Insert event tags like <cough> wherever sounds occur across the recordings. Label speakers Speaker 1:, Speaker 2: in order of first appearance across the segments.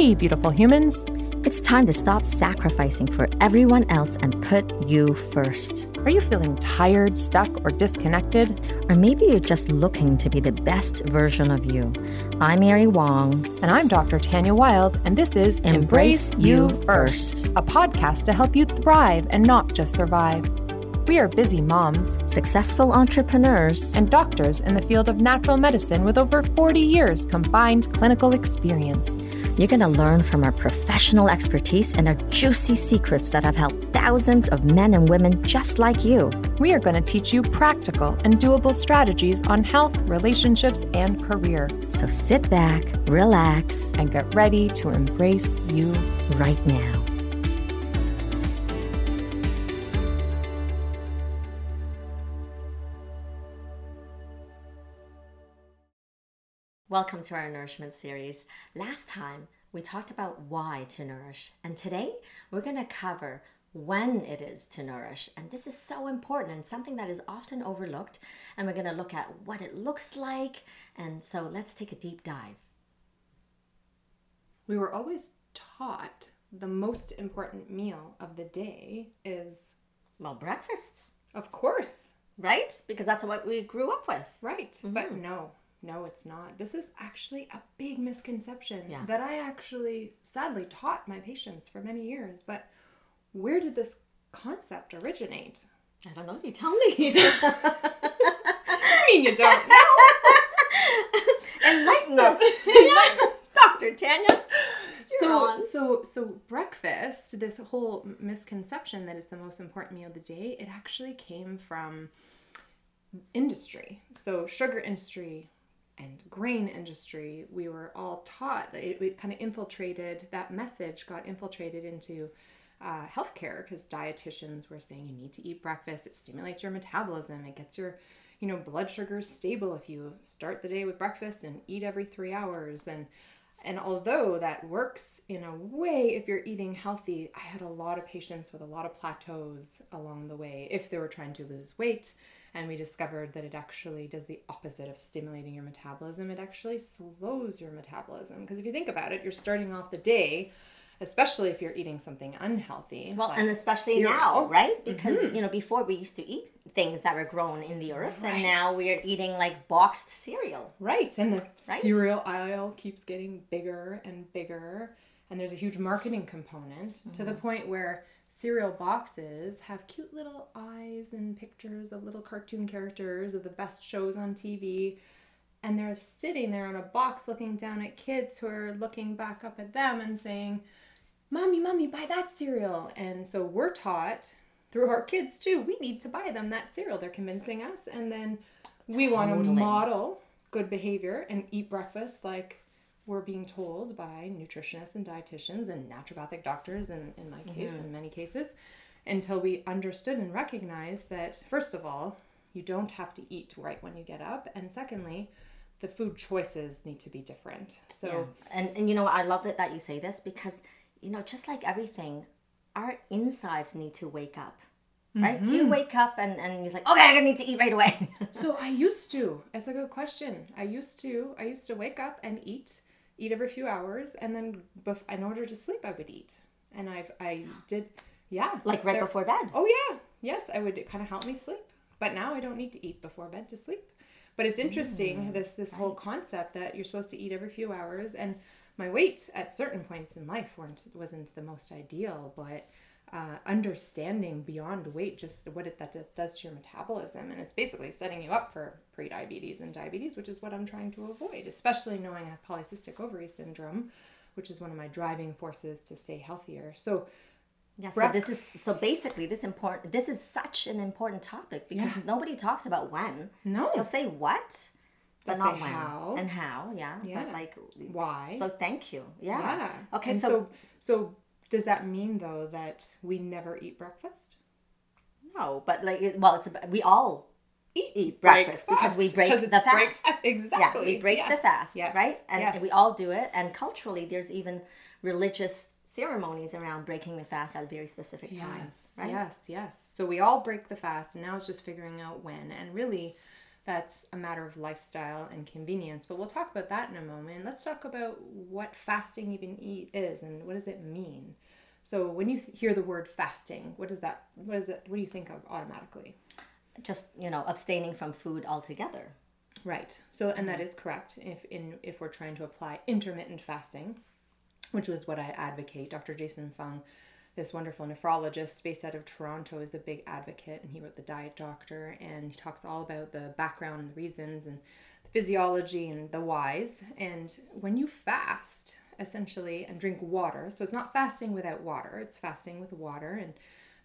Speaker 1: Hey, beautiful humans.
Speaker 2: It's time to stop sacrificing for everyone else and put you first.
Speaker 1: Are you feeling tired, stuck, or disconnected?
Speaker 2: Or maybe you're just looking to be the best version of you. I'm Mary Wong.
Speaker 1: And I'm Dr. Tanya Wild, and this is
Speaker 2: Embrace You First.
Speaker 1: a podcast to help you thrive and not just survive. We are busy moms
Speaker 2: Successful entrepreneurs.
Speaker 1: and doctors in the field of natural medicine with over 40 years combined clinical experience.
Speaker 2: You're going to learn from our professional expertise and our juicy secrets that have helped thousands of men and women just like you.
Speaker 1: We are going to teach you practical and doable strategies on health, relationships, and career.
Speaker 2: So sit back, relax,
Speaker 1: And get ready to embrace you.
Speaker 2: right now. Welcome to our nourishment series. Last time we talked about why to nourish, and today we're going to cover when it is to nourish. And this is so important and something that is often overlooked. And we're going to look at what it looks like. And so let's take a deep dive.
Speaker 3: we were always taught the most important meal of the day is,
Speaker 2: Well, breakfast,
Speaker 3: of course,
Speaker 2: right? Because that's what we grew up with.
Speaker 3: right. But mm-hmm. no, no, it's not. This is actually a big misconception
Speaker 2: Yeah.
Speaker 3: that I actually sadly taught my patients for many years. But where did this concept originate?
Speaker 2: I don't know. You tell me. <laughs>
Speaker 3: I mean, you don't know. <laughs>
Speaker 2: Enlighten us, <laughs> Tanya. Dr. Tanya.
Speaker 3: so
Speaker 2: on.
Speaker 3: so so breakfast this whole misconception that it's the most important meal of the day it actually came from industry so sugar industry and grain industry we were all taught that it, it kind of infiltrated that message got infiltrated into uh, healthcare because dietitians were saying you need to eat breakfast it stimulates your metabolism it gets your you know blood sugars stable if you start the day with breakfast and eat every three hours and and although that works in a way if you're eating healthy, I had a lot of patients with a lot of plateaus along the way if they were trying to lose weight. And we discovered that it actually does the opposite of stimulating your metabolism. It actually slows your metabolism. Because if you think about it, you're starting off the day, especially if you're eating something unhealthy.
Speaker 2: Well,
Speaker 3: like
Speaker 2: and especially
Speaker 3: cereal.
Speaker 2: now, right? Because, you know, before we used to eat things that were grown in the earth, and now we're eating like boxed cereal.
Speaker 3: Right. And the
Speaker 2: Right?
Speaker 3: cereal aisle keeps getting bigger and bigger. And there's a huge marketing component to
Speaker 2: Mm-hmm.
Speaker 3: the point where cereal boxes have cute little eyes and pictures of little cartoon characters of the best shows on TV. And they're sitting there on a box looking down at kids who are looking back up at them and saying, Mommy, Mommy, buy that cereal. And so we're taught through our kids too, we need to buy them that cereal. They're convincing us. And then we want to model good behavior and eat breakfast like we're being told by nutritionists and dietitians and naturopathic doctors, and in my mm-hmm. case, in many cases, until we understood and recognized that, first of all, you don't have to eat right when you get up. And secondly, the food choices need to be different. So,
Speaker 2: And, and you know, I love it that you say this because, you know, just like everything, our insides need to wake up. Right? Do you mm-hmm. wake up and, and you're like, okay, I need to eat right away. <laughs>
Speaker 3: So I used to. It's a good question. I used to. I used to wake up and eat, eat every few hours, and then bef- in order to sleep, I would eat. And I've I did, yeah.
Speaker 2: like right
Speaker 3: there-
Speaker 2: before bed.
Speaker 3: Oh yeah, yes. I would kind of help me sleep. But now I don't need to eat before bed to sleep. But it's interesting mm, this this whole concept that you're supposed to eat every few hours, and my weight at certain points in life weren't wasn't the most ideal, but uh, understanding beyond weight just what it that does to your metabolism and it's basically setting you up for pre-diabetes and diabetes which is what i'm trying to avoid especially knowing i have polycystic ovary syndrome which is one of my driving forces to stay healthier so
Speaker 2: Yeah, so this is so basically this important this is such an important topic because
Speaker 3: Yeah.
Speaker 2: nobody talks about when.
Speaker 3: no
Speaker 2: They'll say what, but
Speaker 3: They'll
Speaker 2: not
Speaker 3: say
Speaker 2: when
Speaker 3: how.
Speaker 2: and how. Yeah,
Speaker 3: Yeah.
Speaker 2: but like
Speaker 3: Why.
Speaker 2: So thank you. Yeah.
Speaker 3: Yeah.
Speaker 2: Okay.
Speaker 3: And
Speaker 2: So,
Speaker 3: so so does that mean though that we never eat breakfast?
Speaker 2: no, but like it- well, it's about, we all
Speaker 3: Eat,
Speaker 2: eat breakfast because we break the fast.
Speaker 3: Exactly.
Speaker 2: Yeah, we break the fast,
Speaker 3: yes,
Speaker 2: right? And
Speaker 3: yes.
Speaker 2: we all do it. And culturally, there's even religious ceremonies around breaking the fast at very specific times,
Speaker 3: Yes,
Speaker 2: right?
Speaker 3: yes, yes. So we all break the fast, and now it's just figuring out when. And really, that's a matter of lifestyle and convenience. But we'll talk about that in a moment. Let's talk about what fasting even eat is and what does it mean. So when you th- hear the word fasting, what does that what is it what do you think of automatically?
Speaker 2: Just, you know, abstaining from food altogether.
Speaker 3: Right. So and that is correct if in if we're trying to apply intermittent fasting, which was what I advocate. Dr. Jason Fung, this wonderful nephrologist based out of Toronto, is a big advocate, and he wrote the Diet Doctor, and he talks all about the background and the reasons and the physiology and the whys. And when you fast, essentially, and drink water, so it's not fasting without water; it's fasting with water and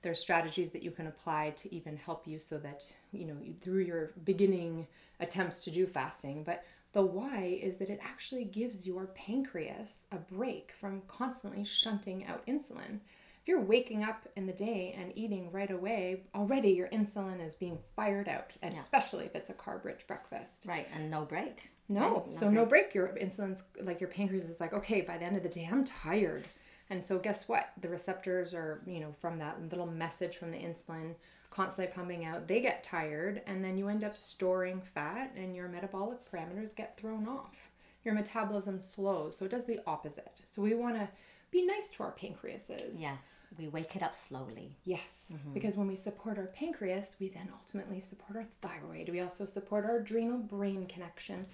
Speaker 3: there's strategies that you can apply to even help you so that you know through your beginning attempts to do fasting but the why is that it actually gives your pancreas a break from constantly shunting out insulin if you're waking up in the day and eating right away already your insulin is being fired out especially if it's a carb rich breakfast
Speaker 2: Right. And no break.
Speaker 3: no. So no break. Your insulin's like your pancreas is like, okay, by the end of the day, I'm tired. And so guess what? The receptors are, you know, from that little message from the insulin constantly pumping out, they get tired and then you end up storing fat and your metabolic parameters get thrown off. Your metabolism slows. So it does the opposite. So we want to be nice to our pancreases.
Speaker 2: Yes. We wake it up slowly.
Speaker 3: Yes, mm-hmm. because when we support our pancreas, we then ultimately support our thyroid. We also support our adrenal brain connection,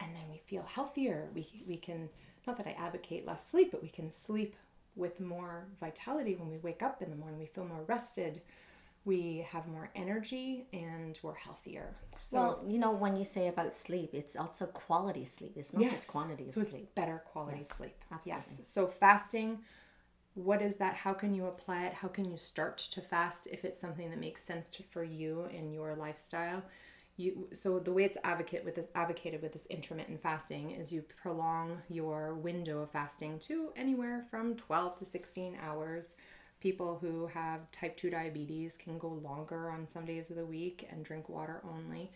Speaker 3: and then we feel healthier. We, we can, not that I advocate less sleep, but we can sleep with more vitality when we wake up in the morning. We feel more rested. We have more energy and we're healthier. So,
Speaker 2: Well, you know, when you say about sleep, it's also quality sleep. It's not just quantity of
Speaker 3: so
Speaker 2: sleep.
Speaker 3: it's better quality sleep.
Speaker 2: absolutely.
Speaker 3: Yes. So fasting, what is that? How can you apply it? How can you start to fast if it's something that makes sense to, for you in your lifestyle? You so the way it's advocate with this advocated with this intermittent fasting is you prolong your window of fasting to anywhere from 12 to 16 hours. People who have type 2 diabetes can go longer on some days of the week and drink water only.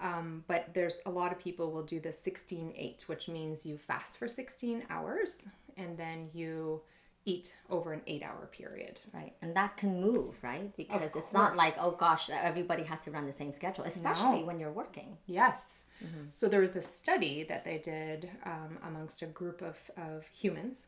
Speaker 3: Um, but there's a lot of people will do the 16 8, which means you fast for 16 hours and then you eat over an eight hour period.
Speaker 2: Right. And that can move, right? Because it's not like, oh gosh, everybody has to run the same schedule, especially
Speaker 3: No.
Speaker 2: when you're working.
Speaker 3: Yes. So there was this study that they did um, amongst a group of, of humans.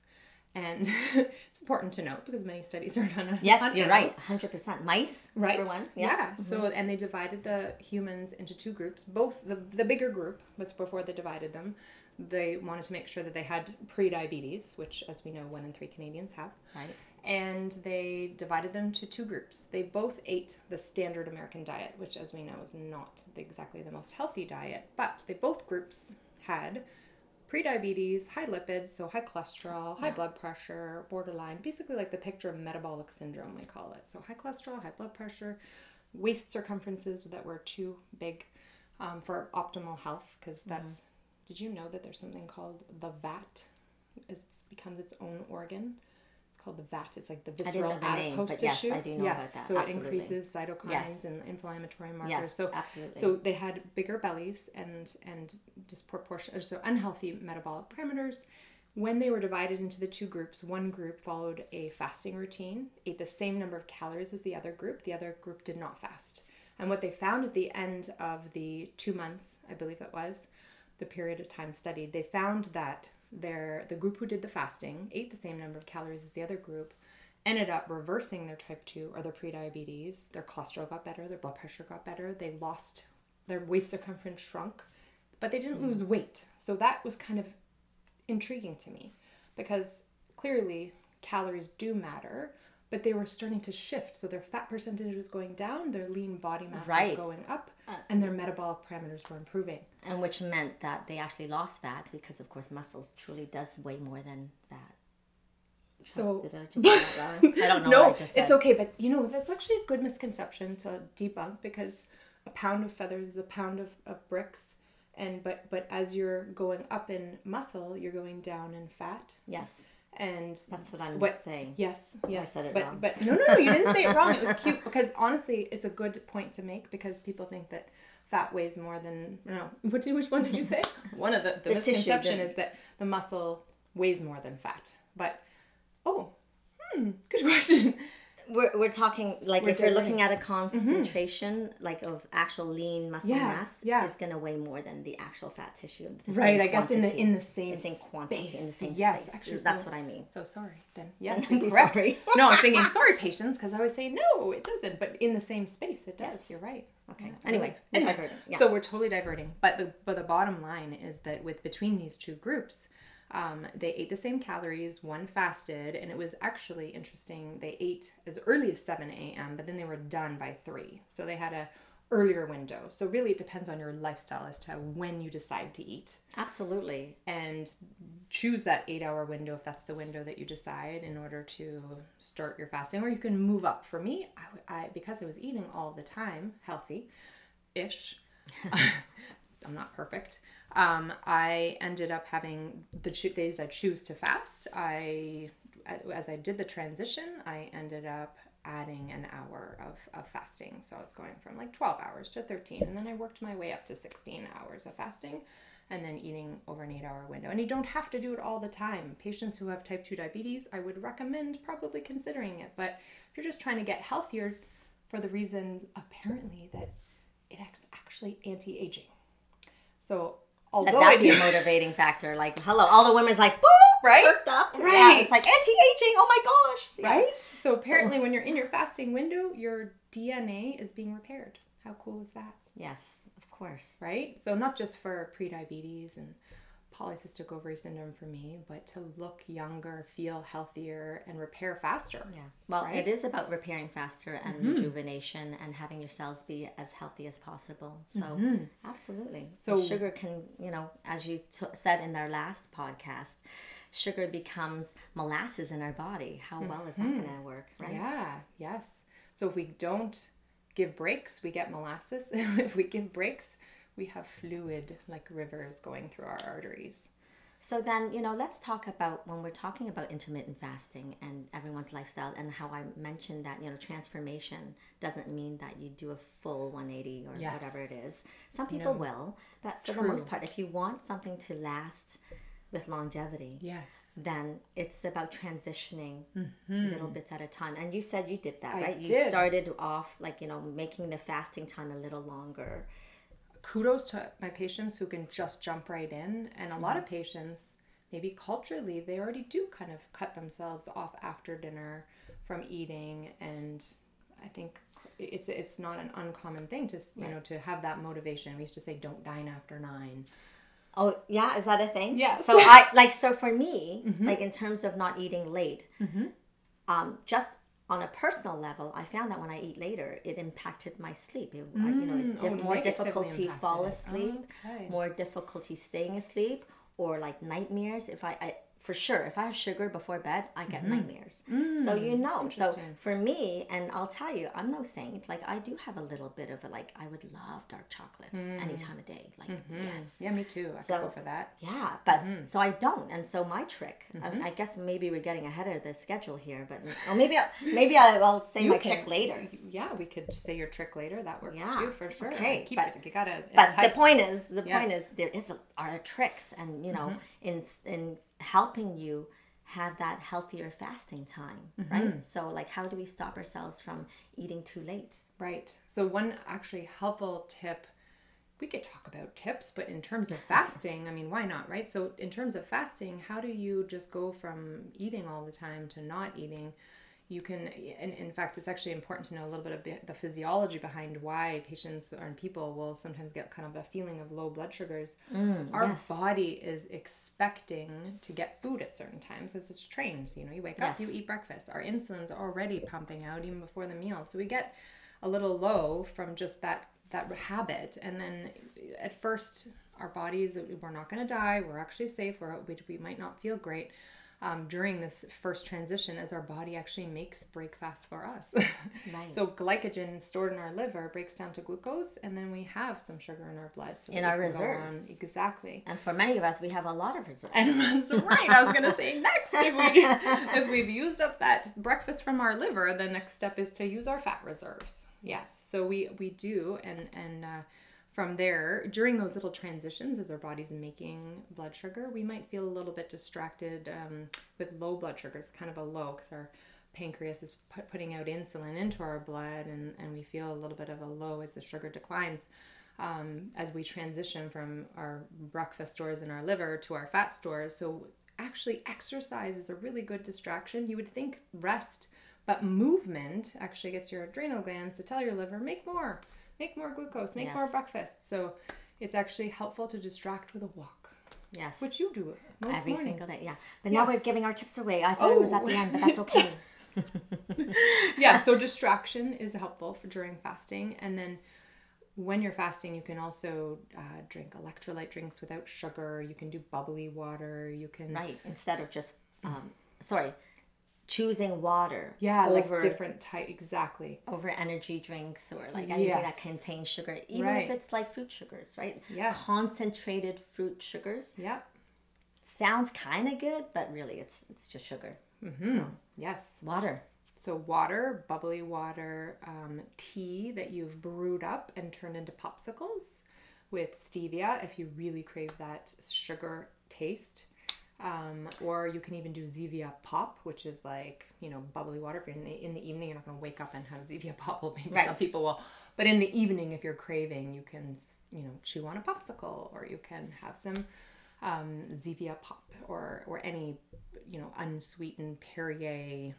Speaker 3: And <laughs> it's important to note because many studies are done on
Speaker 2: Yes, you're
Speaker 3: animals.
Speaker 2: right. 100%. Mice,
Speaker 3: Right.
Speaker 2: number one.
Speaker 3: Yeah. So mm-hmm. and they divided the humans into two groups. Both the the bigger group was before they divided them. They wanted to make sure that they had pre-diabetes, which, as we know, one in three Canadians have.
Speaker 2: Right.
Speaker 3: And they divided them to two groups. They both ate the standard American diet, which, as we know, is not exactly the most healthy diet. But they both groups had prediabetes, high lipids, so high cholesterol, high blood pressure, borderline, basically like the picture of metabolic syndrome, we call it. So high cholesterol, high blood pressure, waist circumferences that were too big um, for optimal health, because that's. Did you know that there's something called the VAT? It becomes its own organ. Called the VAT. It's like the visceral
Speaker 2: name,
Speaker 3: adipose
Speaker 2: but yes,
Speaker 3: tissue.
Speaker 2: I do know
Speaker 3: yes,
Speaker 2: about that.
Speaker 3: so
Speaker 2: Absolutely.
Speaker 3: it increases cytokines
Speaker 2: Yes.
Speaker 3: and inflammatory markers.
Speaker 2: Yes,
Speaker 3: so
Speaker 2: absolutely.
Speaker 3: So they had bigger bellies and and disproportionate, so unhealthy metabolic parameters. When they were divided into the two groups, one group followed a fasting routine, ate the same number of calories as the other group. The other group did not fast. And what they found at the end of the two months, I believe it was, the period of time studied, they found that their the group who did the fasting ate the same number of calories as the other group, ended up reversing their type 2 or their prediabetes. Their cholesterol got better, their blood pressure got better, they lost their waist circumference shrunk, but they didn't hmm. lose weight. So that was kind of intriguing to me because clearly calories do matter, but they were starting to shift. So their fat percentage was going down, their lean body mass
Speaker 2: Right.
Speaker 3: was going up, uh, and their metabolic parameters were improving.
Speaker 2: And which meant that they actually lost fat because, of course, muscles truly does weigh more than fat.
Speaker 3: So
Speaker 2: Did I just say that? I don't know <laughs>
Speaker 3: no,
Speaker 2: what I just said.
Speaker 3: it's okay, but you know that's actually a good misconception to debunk because a pound of feathers is a pound of, of bricks, and but but as you're going up in muscle, you're going down in fat,
Speaker 2: Yes,
Speaker 3: and
Speaker 2: that's what I'm
Speaker 3: What-
Speaker 2: saying.
Speaker 3: Yes, yes.
Speaker 2: said it
Speaker 3: but
Speaker 2: wrong.
Speaker 3: but no, no, no, you didn't say it wrong. It was <laughs> cute because honestly, it's a good point to make because people think that fat weighs more than no. Did, which one did you say? <laughs> One of the the,
Speaker 2: The
Speaker 3: misconception is that the muscle weighs more than fat. But oh, hmm, good <laughs> question.
Speaker 2: We're, we're talking like
Speaker 3: We're
Speaker 2: if you're looking at a concentration mm-hmm. like of actual lean muscle
Speaker 3: Yeah,
Speaker 2: mass,
Speaker 3: yeah.
Speaker 2: it's gonna weigh more than the actual fat tissue. The
Speaker 3: Right, I guess in the in the same
Speaker 2: the same quantity in the
Speaker 3: space.
Speaker 2: same
Speaker 3: yes,
Speaker 2: space.
Speaker 3: Actually,
Speaker 2: that's
Speaker 3: so-
Speaker 2: what I mean.
Speaker 3: So sorry then. <laughs> Yes,
Speaker 2: Don't
Speaker 3: you're
Speaker 2: be
Speaker 3: correct.
Speaker 2: sorry.
Speaker 3: no, I was thinking sorry patients because I was saying no, it doesn't. But in the same space, it does.
Speaker 2: Yes.
Speaker 3: You're right.
Speaker 2: Okay.
Speaker 3: Yeah,
Speaker 2: Anyway,
Speaker 3: Anyway.
Speaker 2: Yeah.
Speaker 3: so we're totally diverting. But the but the bottom line is that with between these two groups, um, they ate the same calories. One fasted, and it was actually interesting. They ate as early as seven a.m., but then they were done by three. So they had a earlier window. So really, it depends on your lifestyle as to when you decide to eat
Speaker 2: Absolutely.
Speaker 3: and choose that eight hour window if that's the window that you decide in order to start your fasting or you can move up for me i, I- because i was eating all the time healthy ish <laughs> i'm not perfect um, i ended up having the days i choose to fast i as i did the transition i ended up adding an hour of, of fasting so i was going from like 12 hours to 13 and then i worked my way up to 16 hours of fasting and then eating over an eight hour window. And you don't have to do it all the time. Patients who have type 2 diabetes, I would recommend probably considering it. But if you're just trying to get healthier for the reason apparently that it acts actually anti aging. So, although
Speaker 2: that
Speaker 3: I
Speaker 2: be a motivating factor. Like, hello, all the women's like, boop,
Speaker 3: Right?
Speaker 2: perked up. Yeah,
Speaker 3: Right.
Speaker 2: it's like anti-aging. Oh my gosh. Yeah.
Speaker 3: right? So, apparently, when you're in your fasting window, your DNA is being repaired. How cool is that?
Speaker 2: Yes, of course.
Speaker 3: right? So not just for prediabetes and polycystic ovary syndrome for me, but to look younger, feel healthier, and repair faster.
Speaker 2: Yeah. Well,
Speaker 3: Right?
Speaker 2: it is about repairing faster and mm-hmm. rejuvenation and having your cells be as healthy as possible. So, mm-hmm. absolutely. So,
Speaker 3: So-
Speaker 2: sugar can, you know, as you t- said in our last podcast, sugar becomes molasses in our body. How mm-hmm. well is that going to work, right?
Speaker 3: Yeah, yes. So if we don't give breaks, we get molasses. <laughs> if we give breaks, we have fluid like rivers going through our arteries.
Speaker 2: So then, you know, let's talk about when we're talking about intermittent fasting and everyone's lifestyle and how I mentioned that, you know, transformation doesn't mean that you do a full 180 or
Speaker 3: Yes.
Speaker 2: whatever it is. Some people will, but for the most part, if you want something to last with longevity,
Speaker 3: Yes.
Speaker 2: then it's about transitioning mm-hmm. little bits at a time. And you said you did that,
Speaker 3: I
Speaker 2: right? You started off like, you know, making the fasting time a little longer.
Speaker 3: Kudos to my patients who can just jump right in. And a lot of mm-hmm. patients maybe culturally they already do kind of cut themselves off after dinner from eating. And i think it's it's not an uncommon thing to you know to have that motivation. We used to say don't dine after nine.
Speaker 2: Oh yeah, is that a thing?
Speaker 3: Yeah.
Speaker 2: So I like so for me, mm-hmm. like in terms of not eating late, mm-hmm. um, just on a personal level, I found that when I eat later, it impacted my sleep. It, I- you know,
Speaker 3: oh,
Speaker 2: diff- more difficulty fall asleep,
Speaker 3: Okay.
Speaker 2: more difficulty staying asleep, or like nightmares. If I, I for sure, if I have sugar before bed, I get mm-hmm. nightmares. so you mm, know, so for me, and I'll tell you, I'm no saint. Like I do have a little bit of a like. I would love dark chocolate mm. any time of day. Like mm-hmm. yes.
Speaker 3: yeah me too i
Speaker 2: So-
Speaker 3: could go for that
Speaker 2: Yeah, but mm-hmm. so I don't, and so my trick. I, mean, I guess maybe we're getting ahead of the schedule here, but or maybe I, <laughs> maybe I, will say my trick later.
Speaker 3: yeah we could say your trick later that works
Speaker 2: Yeah,
Speaker 3: too for sure
Speaker 2: okay,
Speaker 3: keep
Speaker 2: but-
Speaker 3: it you gotta
Speaker 2: But the point is, the point
Speaker 3: Yes. Mm-hmm.
Speaker 2: is, there is a, are tricks, and you know, in in helping you have that healthier fasting time,
Speaker 3: Mm-hmm.
Speaker 2: right? So, like, how do we stop ourselves from eating too late?
Speaker 3: Right. So one actually helpful tip we could talk about tips, but in terms of fasting, I mean, why not, right? So in terms of fasting, how do you just go from eating all the time to not eating? You can, and in fact, it's actually important to know a little bit of the- physiology behind why patients or people will sometimes get kind of a feeling of low blood sugars. Mm, our
Speaker 2: yes.
Speaker 3: body is expecting to get food at certain times as it's trained. You know, you wake
Speaker 2: Yes.
Speaker 3: up, you eat breakfast. Our insulin's already pumping out even before the meal. So we get a little low from just that that habit and then at first our bodies we're not going to die we're actually safe we're, we, we might not feel great um, during this first transition as our body actually makes break fast for us <laughs>
Speaker 2: Right.
Speaker 3: so glycogen stored in our liver breaks down to glucose and then we have some sugar in our blood so
Speaker 2: In our
Speaker 3: we can go
Speaker 2: reserves.
Speaker 3: exactly
Speaker 2: And for many of us, we have a lot of reserves.
Speaker 3: and that's <laughs> right. I was gonna say next, if we <laughs> if we've used up that breakfast from our liver, the next step is to use our fat reserves. Yes, so we we do, and and uh, from there, during those little transitions, as our body's making blood sugar, we might feel a little bit distracted um, with low blood sugars, kind of a low, because our pancreas is put, putting out insulin into our blood and, and we feel a little bit of a low as the sugar declines um, as we transition from our breakfast stores in our liver to our fat stores. So, actually, exercise is a really good distraction. You would think rest, but movement actually gets your adrenal glands to tell your liver, make more, make more glucose, make more breakfast. So, it's actually helpful to distract with a walk,
Speaker 2: Yes.
Speaker 3: which you do most
Speaker 2: Every
Speaker 3: mornings.
Speaker 2: single day. Yeah. But now we're giving our tips away. I thought it was at
Speaker 3: Oh.
Speaker 2: the end, but that's okay. <laughs>
Speaker 3: yeah, so distraction is helpful for during fasting, and then when you're fasting, you can also uh, drink electrolyte drinks without sugar. You can do bubbly water. You can
Speaker 2: right. Instead of just, um, sorry, choosing water
Speaker 3: yeah,
Speaker 2: over,
Speaker 3: like different type exactly.
Speaker 2: over energy drinks or like anything that contains sugar, even
Speaker 3: Right.
Speaker 2: if it's like fruit sugars, right?
Speaker 3: Yes.
Speaker 2: Concentrated fruit sugars
Speaker 3: Yeah.
Speaker 2: sounds kind of good, but really it's it's just sugar.
Speaker 3: Yes.
Speaker 2: Water.
Speaker 3: So water, bubbly water, um, tea that you've brewed up and turned into popsicles with stevia if you really crave that sugar taste. Um, or you can even do Zevia pop, which is like you know bubbly water. If you're in the in the evening, you're not going to wake up and have Zevia <laughs> pop. Well, maybe some people will, but in the evening, if you're craving, you can you know chew on a popsicle, or you can have some um, Zevia pop, or or any you know unsweetened Perrier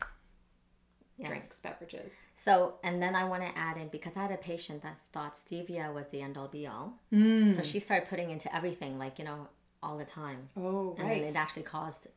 Speaker 2: Yes.
Speaker 3: drinks, beverages.
Speaker 2: So, and then I want to add in because I had a patient that thought stevia was the end all be all.
Speaker 3: Mm.
Speaker 2: So she started putting into everything, like, you know, all the time.
Speaker 3: Oh,
Speaker 2: And
Speaker 3: right.
Speaker 2: then it actually caused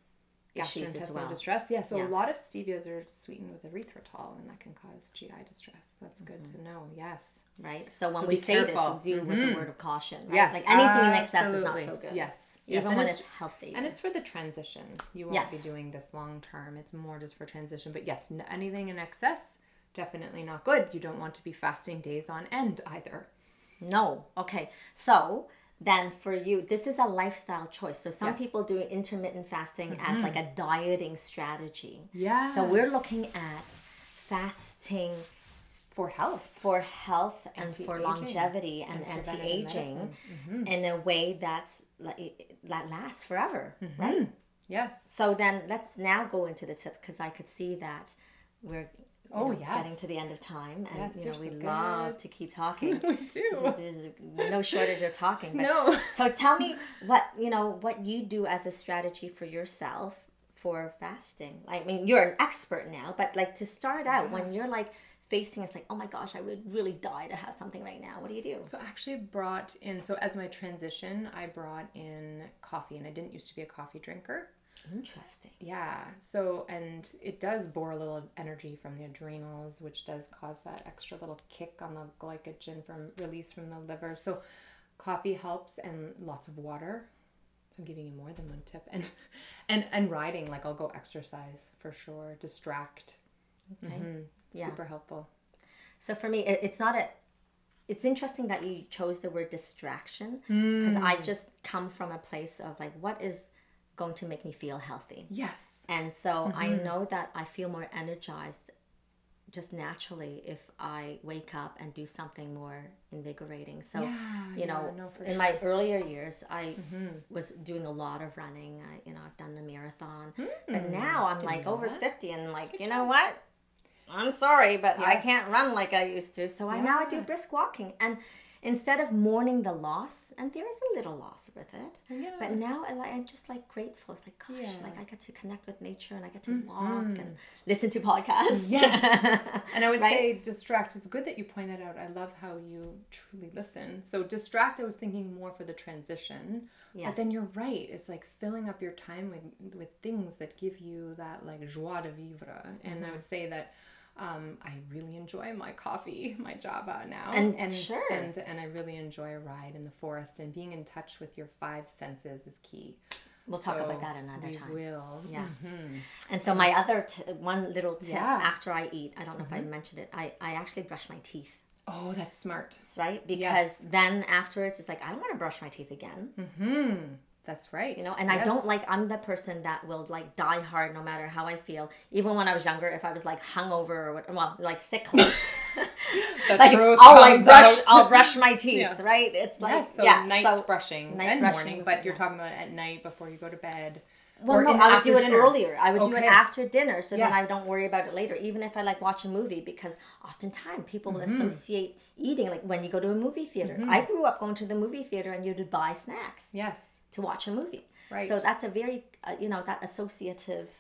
Speaker 2: issues as well.
Speaker 3: distress. Yeah, so
Speaker 2: Yeah.
Speaker 3: a lot of stevias are sweetened with erythritol, and that can cause GI distress. That's good
Speaker 2: Mm-hmm.
Speaker 3: to know. Yes.
Speaker 2: Right? So when
Speaker 3: So
Speaker 2: we say
Speaker 3: careful. Mm-hmm.
Speaker 2: this, we do with the word of caution, right?
Speaker 3: Yes.
Speaker 2: Like anything in excess is not so good.
Speaker 3: Yes. yes.
Speaker 2: Even
Speaker 3: and
Speaker 2: when
Speaker 3: it's,
Speaker 2: it's healthy.
Speaker 3: and it's for the transition. You won't
Speaker 2: Yes.
Speaker 3: be doing this long term. It's more just for transition. But yes, anything in excess, definitely not good. You don't want to be fasting days on end either.
Speaker 2: No. Okay. So then for you, this is a lifestyle choice. So some
Speaker 3: Yes. Mm-hmm.
Speaker 2: people do intermittent fasting as like a dieting strategy.
Speaker 3: Yeah.
Speaker 2: So we're looking at fasting
Speaker 3: for health.
Speaker 2: for health and for longevity and,
Speaker 3: and
Speaker 2: anti-aging.
Speaker 3: Mm-hmm.
Speaker 2: in a way that's like that lasts forever,
Speaker 3: Mm-hmm.
Speaker 2: right?
Speaker 3: Yes.
Speaker 2: So then let's now go into the tip because I could see that we're
Speaker 3: Oh,
Speaker 2: know, getting to the end of time, and
Speaker 3: Yes,
Speaker 2: you know we
Speaker 3: so
Speaker 2: love to keep <laughs> talking.
Speaker 3: We do.
Speaker 2: There's no shortage of talking. But, <laughs>
Speaker 3: No.
Speaker 2: So tell me what you know what you do as a strategy for yourself for fasting. I mean, you're an expert now, but like to start out when you're like facing it's like, oh my gosh, I would really die to have something right now. What do you do?
Speaker 3: So I actually brought in so as my transition, I brought in coffee and I didn't used to be a coffee drinker.
Speaker 2: Interesting.
Speaker 3: Yeah. So and it does bore a little energy from the adrenals, which does cause that extra little kick on the glycogen from release from the liver. So coffee helps and lots of water. So I'm giving you more than one tip. And <laughs> and and riding, like I'll go exercise for sure. Distract.
Speaker 2: Okay. Mm-hmm. Yeah.
Speaker 3: Super helpful.
Speaker 2: So for me, it, it's not a. It's interesting that you chose the word distraction because mm. I just come from a place of like, what is going to make me feel healthy?
Speaker 3: Yes.
Speaker 2: And so I know that I feel more energized just naturally if I wake up and do something more invigorating. So,
Speaker 3: Yeah,
Speaker 2: you know,
Speaker 3: yeah, no,
Speaker 2: in my earlier years, I was doing a lot of running. I, you know, I've done a marathon. But now I'm like over 50 and like, you know what? I'm sorry, but I can't run like I used to. So I now I do brisk walking. And instead of mourning the loss, and there is a little loss with it,
Speaker 3: Yeah.
Speaker 2: but now I, I'm just like grateful. It's like, gosh,
Speaker 3: Yeah. Mm-hmm.
Speaker 2: like I get to connect with nature and I get to walk and listen to podcasts.
Speaker 3: Yes. And I would <laughs>
Speaker 2: Right?
Speaker 3: say distract. It's good that you point that out. I love how you truly listen. So distract, I was thinking more for the transition. But then you're right. It's like filling up your time with with things that give you that like joie de vivre. And
Speaker 2: Mm-hmm.
Speaker 3: I would say that um, I really enjoy my coffee, my Java now,
Speaker 2: And-
Speaker 3: and
Speaker 2: sure.
Speaker 3: and and I really enjoy a ride in the forest. And being in touch with your five senses is key.
Speaker 2: we'll talk about that another
Speaker 3: we
Speaker 2: time.
Speaker 3: will.
Speaker 2: Yeah. And so my other t- one little tip
Speaker 3: Yeah. Mm-hmm.
Speaker 2: after I eat, I don't know if I mentioned it, I, I actually brush my teeth.
Speaker 3: Oh, that's smart.
Speaker 2: Right? Because then afterwards it's like I don't want to brush my teeth again.
Speaker 3: That's right.
Speaker 2: You know, and I don't like I'm the person that will like die hard no matter how I feel. Even when I was younger, if I was like hungover or what, well, like <laughs>
Speaker 3: The
Speaker 2: like I'll like brush
Speaker 3: out.
Speaker 2: I'll brush my <laughs> teeth,
Speaker 3: Yes.
Speaker 2: right? It's like
Speaker 3: yes, so
Speaker 2: yeah,
Speaker 3: night's
Speaker 2: so-
Speaker 3: brushing
Speaker 2: night
Speaker 3: and
Speaker 2: brushing
Speaker 3: morning, but you're
Speaker 2: yeah.
Speaker 3: talking about at night before you go to bed.
Speaker 2: Well, no, I would do it
Speaker 3: dinner.
Speaker 2: earlier. I would do it after dinner, so then I don't worry about it later. Even if I like watch a movie, because oftentimes people
Speaker 3: Mm-hmm.
Speaker 2: associate eating like when you go to a movie theater. I grew up going to the movie theater, and you'd buy snacks
Speaker 3: Yes.
Speaker 2: To watch a movie.
Speaker 3: Right.
Speaker 2: So that's a very uh, you know that associative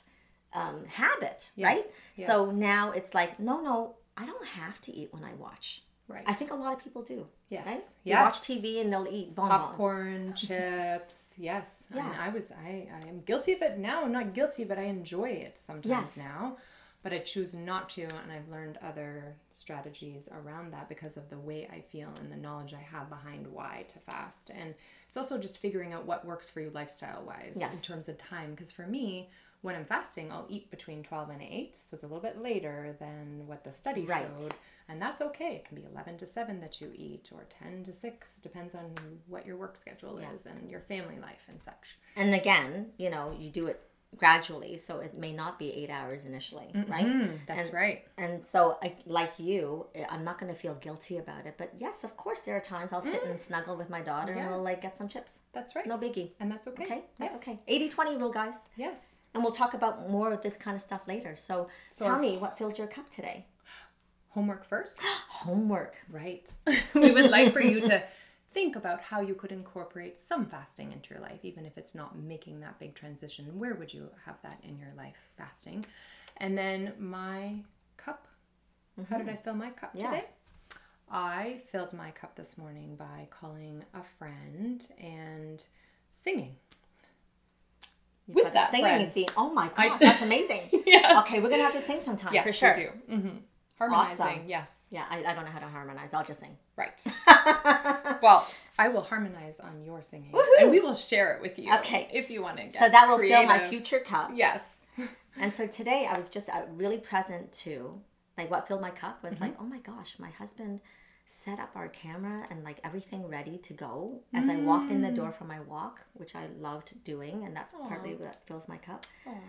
Speaker 2: um, habit, right?
Speaker 3: Yes,
Speaker 2: So now it's like no, no, I don't have to eat when I watch.
Speaker 3: Right.
Speaker 2: I think a lot of people do.
Speaker 3: Yes.
Speaker 2: Right? They watch TV and they'll eat bonbons.
Speaker 3: popcorn, <laughs> chips. Yes.
Speaker 2: Yeah.
Speaker 3: And I was I, I am guilty of it now. I'm Not guilty, but I enjoy it sometimes
Speaker 2: Yes.
Speaker 3: now. But I choose not to and I've learned other strategies around that because of the way I feel and the knowledge I have behind why to fast. And it's also just figuring out what works for you lifestyle wise in terms of time. Because for me, when I'm fasting, I'll eat between 12 and 8. So it's a little bit later than what the study
Speaker 2: Right.
Speaker 3: showed. And that's okay. It can be 11 to 7 that you eat or 10 to 6. Depends on what your work schedule is and your family life and such.
Speaker 2: And again, you know, you do it gradually, so it may not be eight hours initially, right?
Speaker 3: Mm, that's
Speaker 2: And-
Speaker 3: right.
Speaker 2: And so, I, like you, I- I'm not going to feel guilty about it. But yes, of course, there are times I'll sit and snuggle with my daughter and we'll
Speaker 3: Mm.
Speaker 2: Like get some chips.
Speaker 3: That's right.
Speaker 2: No biggie.
Speaker 3: And that's okay.
Speaker 2: Okay, that's
Speaker 3: Yes.
Speaker 2: okay. 80 20 rule, guys.
Speaker 3: Yes.
Speaker 2: And we'll talk about more of this kind of stuff later. So, tell
Speaker 3: our-
Speaker 2: me what filled your cup today?
Speaker 3: Homework first. <gasps>
Speaker 2: Homework.
Speaker 3: Right. <laughs> we would like for you to <laughs> think about how you could incorporate some fasting into your life, even if it's not making that big transition. Where would you have that in your life, fasting? And then my cup. How did I fill my cup
Speaker 2: Yeah.
Speaker 3: today? I filled my cup this morning by calling a friend and singing.
Speaker 2: You've
Speaker 3: With that
Speaker 2: singing
Speaker 3: friend.
Speaker 2: theme. Oh my
Speaker 3: I-
Speaker 2: gosh, that's amazing. <laughs>
Speaker 3: Yes.
Speaker 2: Okay, we're going to have to sing sometime
Speaker 3: Yes,
Speaker 2: for sure.
Speaker 3: we do. Mm-hmm. Harmonizing.
Speaker 2: Awesome.
Speaker 3: Yes.
Speaker 2: Yeah, I, I don't know how to harmonize. I'll just sing.
Speaker 3: Right. <laughs> well, I will harmonize on your singing, and we will share it with you.
Speaker 2: Okay.
Speaker 3: If you want to. Get
Speaker 2: So that will fill my future cup.
Speaker 3: Yes. <laughs>
Speaker 2: And so today I was just uh, really present to like what filled my cup was
Speaker 3: Mm-hmm.
Speaker 2: like, oh my gosh, my husband set up our camera and like everything ready to go as I walked in the door
Speaker 3: Mm.
Speaker 2: for my walk, which I loved doing, and that's partly what fills my cup.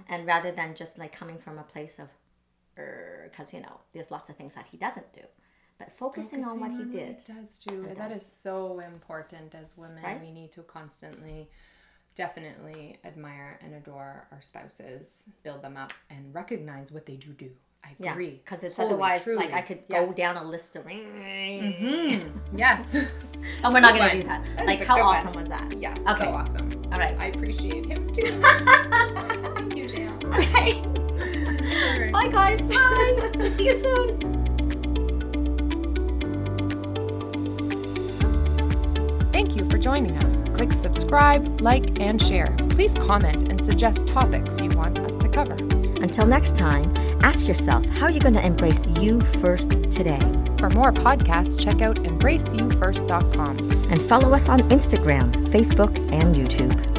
Speaker 2: And rather than just like coming from a place of, because you know, there's lots of things that he doesn't do, but focusing, on what he
Speaker 3: Focusing on
Speaker 2: did.
Speaker 3: He does do. That
Speaker 2: does.
Speaker 3: is so important as women.
Speaker 2: Right?
Speaker 3: We need to constantly, definitely admire and adore our spouses, build them up, and recognize what they do do. I
Speaker 2: Yeah,
Speaker 3: agree.
Speaker 2: because it's
Speaker 3: Totally,
Speaker 2: otherwise
Speaker 3: truly.
Speaker 2: like I could
Speaker 3: Yes.
Speaker 2: go down a list of, mm-hmm.
Speaker 3: Yes. <laughs>
Speaker 2: and we're not gonna
Speaker 3: Good
Speaker 2: do that.
Speaker 3: That
Speaker 2: like how awesome
Speaker 3: one.
Speaker 2: was that?
Speaker 3: yes.
Speaker 2: Okay.
Speaker 3: So awesome.
Speaker 2: All right.
Speaker 3: I appreciate him too. <laughs> Thank you, Jael.
Speaker 2: Okay.
Speaker 3: All right.
Speaker 2: Bye, guys. Bye. <laughs> See you soon.
Speaker 3: Thank you for joining us. Click subscribe, like, and share. Please comment and suggest topics you want us to cover.
Speaker 2: Until next time, ask yourself how you're you going to embrace you first today?
Speaker 3: For more podcasts, check out embraceyoufirst.com.
Speaker 2: And follow us on Instagram, Facebook, and YouTube.